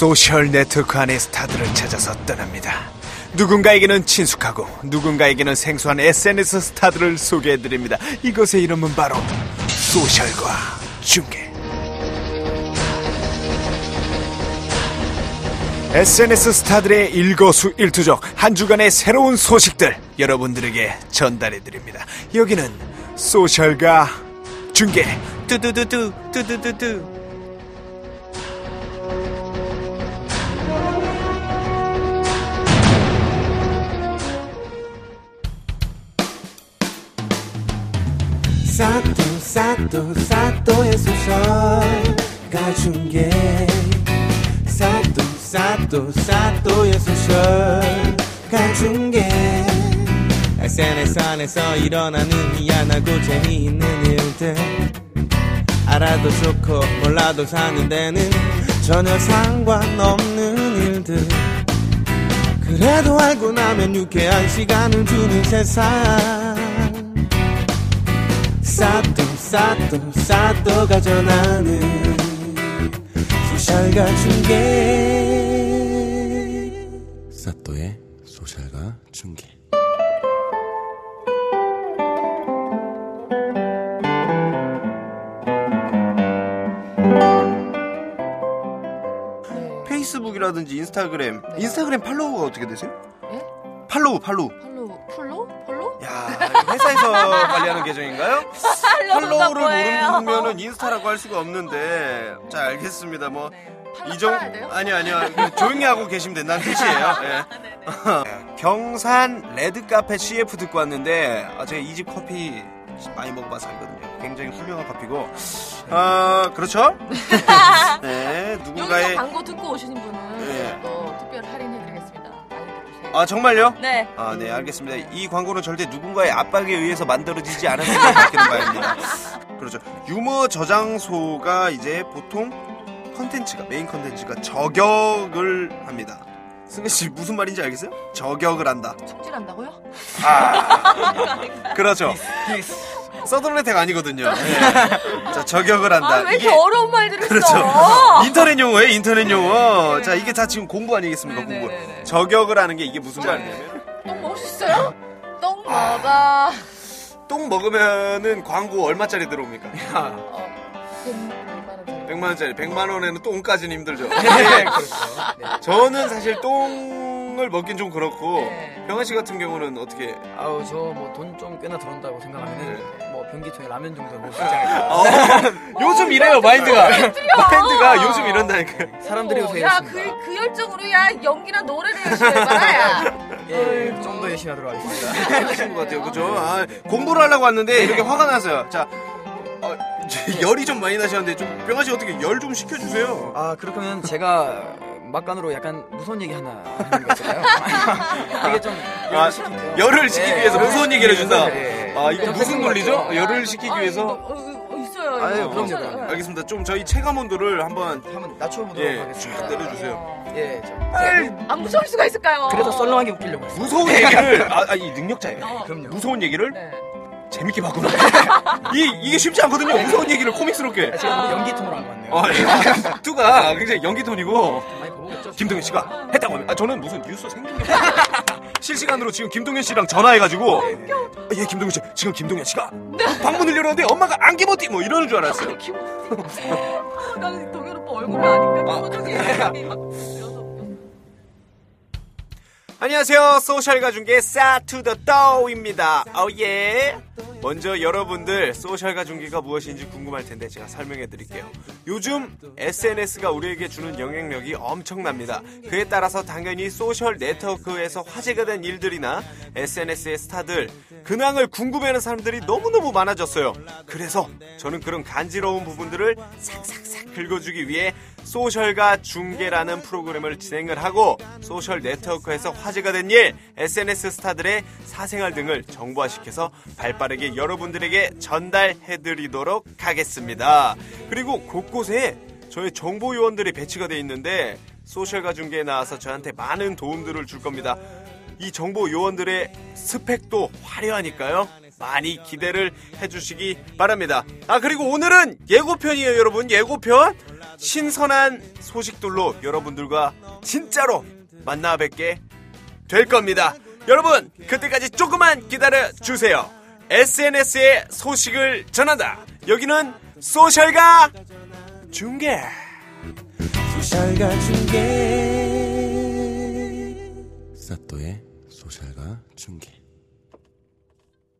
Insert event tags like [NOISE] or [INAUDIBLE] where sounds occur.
소셜 네트워크 안의 스타들을 찾아서 떠납니다. 누군가에게는 친숙하고 누군가에게는 생소한 SNS 스타들을 소개해드립니다. 이것의 이름은 바로 소셜가 중계. SNS 스타들의 일거수 일투족 한 주간의 새로운 소식들 여러분들에게 전달해드립니다. 여기는 소셜가 중계 뚜두두두 뚜두두두 사또 사또 사또의 소설 가중게 사또 사또 사또의 소설 가중게 SNS 안에서 일어나는 미안하고 재미있는 일들 알아도 좋고 몰라도 사는 데는 전혀 상관없는 일들 그래도 알고 나면 유쾌한 시간을 주는 세상 사또 사또 사또가 전하는 소셜가 중계 사또의 소셜가 중계 페이스북이라든지 인스타그램 네. 인스타그램 팔로우가 어떻게 되세요? 예? 팔로우 팔로우 팔로 폴로? 야 회사에서 [LAUGHS] 관리하는 계정인가요? 팔로우를 모르면은 인스타라고 할 수가 없는데 자 알겠습니다 뭐 팔로 이정? 아니 아니요 그 조용히 하고 계시면 된다는 뜻이에요. [LAUGHS] 예. [LAUGHS] 경산 레드 카페 CF 듣고 왔는데 아, 제가 이 집 커피 많이 먹어봐서 알거든요. 굉장히 훌륭한 커피고 아 그렇죠? 네 누군가의 광고 듣고 오시는 분은 예. 또 특별 할인해 아 정말요? 네. 아, 네, 알겠습니다. 이 광고는 절대 누군가의 압박에 의해서 만들어지지 않았음을 밝히는 [LAUGHS] 바입니다. 그렇죠. 유머 저장소가 이제 보통 컨텐츠가, 메인 컨텐츠가 저격을 합니다. 승혜 씨 무슨 말인지 알겠어요? 저격을 한다. 총질한다고요? [LAUGHS] 그렇죠. 서든어택 아니거든요. 네. 자, 저격을 한다. 아 왜 이렇게 어려운 말들을 그렇죠. 써? [LAUGHS] 인터넷 용어예요, 인터넷 용어. 자, 이게 다 지금 공부 아니겠습니까, 공부. 네네네네. 저격을 하는 게 이게 무슨 말이냐면 똥 먹을 수 있어요? 똥 아. 먹어. 똥 먹으면은 광고 얼마짜리 들어옵니까? 어, 100만 100만 원짜리 100만 원에는 똥까지는 힘들죠. [LAUGHS] 네, 그렇죠. 저는 사실 똥을 먹긴 좀 그렇고 네. 병아 씨 같은 경우는 어떻게? 아우 저 뭐 돈 좀 꽤나 들어온다고 네. 뭐 변기 통에 라면 정도 있지 않을까. 어, [LAUGHS] 요즘 이래요 마인드가. 마인드가 요즘 이런다니까. 사람들이 요새 야, 이렇습니다. 그, 그 열정으로 야, 연기나 노래를 열심히 해봐라, 야. 예, 좀 더 열심히 하도록 하겠습니다. 하신 것 같아요, 그죠? 아, 공부를 하려고 왔는데 이렇게 화가 났어요. 자, 어, 이제 열이 좀 많이 나셨는데 좀 병아 씨 어떻게 열좀 시켜주세요. 아 그렇다면 제가 막간으로 약간 무서운 얘기 하나 하는 거 있을까요? 이게 [LAUGHS] 좀 아, 열을 식히기 위해서 예, 무서운 얘기를 해준다. 예, 예. 아, 이거 좀 무슨 논리죠? 열을 식히기 아, 위해서. 어, 어, 어, 있어요. 아유, 이거. 그럼요, 괜찮아요. 그럼요. 알겠습니다. 좀 저희 체감 온도를 한번 한번 낮춰보도록 예, 하겠습니다. 내려주세요. 예, 저, 안 무서울 수가 있을까요? 그래도 썰렁하게 웃기려고 했어요. 무서운 얘기를 [LAUGHS] 아, 아, 이 능력자예요. 어. 그럼요. 무서운 얘기를 네. 재밌게 바꾸는 [LAUGHS] 이 이게 쉽지 않거든요. 무서운 얘기를 코믹스럽게. 제가 연기통으로 한것 같네요. 어, 예. [LAUGHS] 투가 굉장히 연기 톤이고 많이 보겠죠? 김동현 씨가 했다고 합니다. 아, 저는 무슨 뉴스 생중계 실시간으로 지금 김동현 씨랑 전화해가지고 예 김동현 씨 지금 김동현 씨가 방문을 열었는데 엄마가 안기모띠 뭐 이러는 줄 알았어요. 아, 나는 동현 오빠 얼굴을 아니까 아. 표정이 막 들어서 웃겨. 안녕하세요. 소셜가 중계 사또 사또입니다. 어예. 먼저 여러분들 소셜가 중계가 무엇인지 궁금할 텐데 제가 설명해 드릴게요. 요즘 SNS가 우리에게 주는 영향력이 엄청납니다. 그에 따라서 당연히 소셜 네트워크에서 화제가 된 일들이나 SNS의 스타들, 근황을 궁금해하는 사람들이 너무너무 많아졌어요. 그래서 저는 그런 간지러운 부분들을 싹싹싹 긁어주기 위해 소셜가 중계라는 프로그램을 진행을 하고 소셜 네트워크에서 화제가 된 일, SNS 스타들의 사생활 등을 정보화시켜서 발빠르게 여러분들에게 전달해드리도록 하겠습니다. 그리고 곳곳에 저희 정보 요원들이 배치가 돼 있는데 소셜가 중계에 나와서 저한테 많은 도움들을 줄 겁니다. 이 정보 요원들의 스펙도 화려하니까요. 많이 기대를 해주시기 바랍니다. 아 그리고 오늘은 예고편이에요, 여러분. 예고편. 신선한 소식들로 여러분들과 진짜로 만나 뵙게 될 겁니다. 여러분, 그때까지 조금만 기다려 주세요. SNS에 소식을 전한다. 여기는 소셜가 중계. 소셜가 중계 사또의 소셜가 중계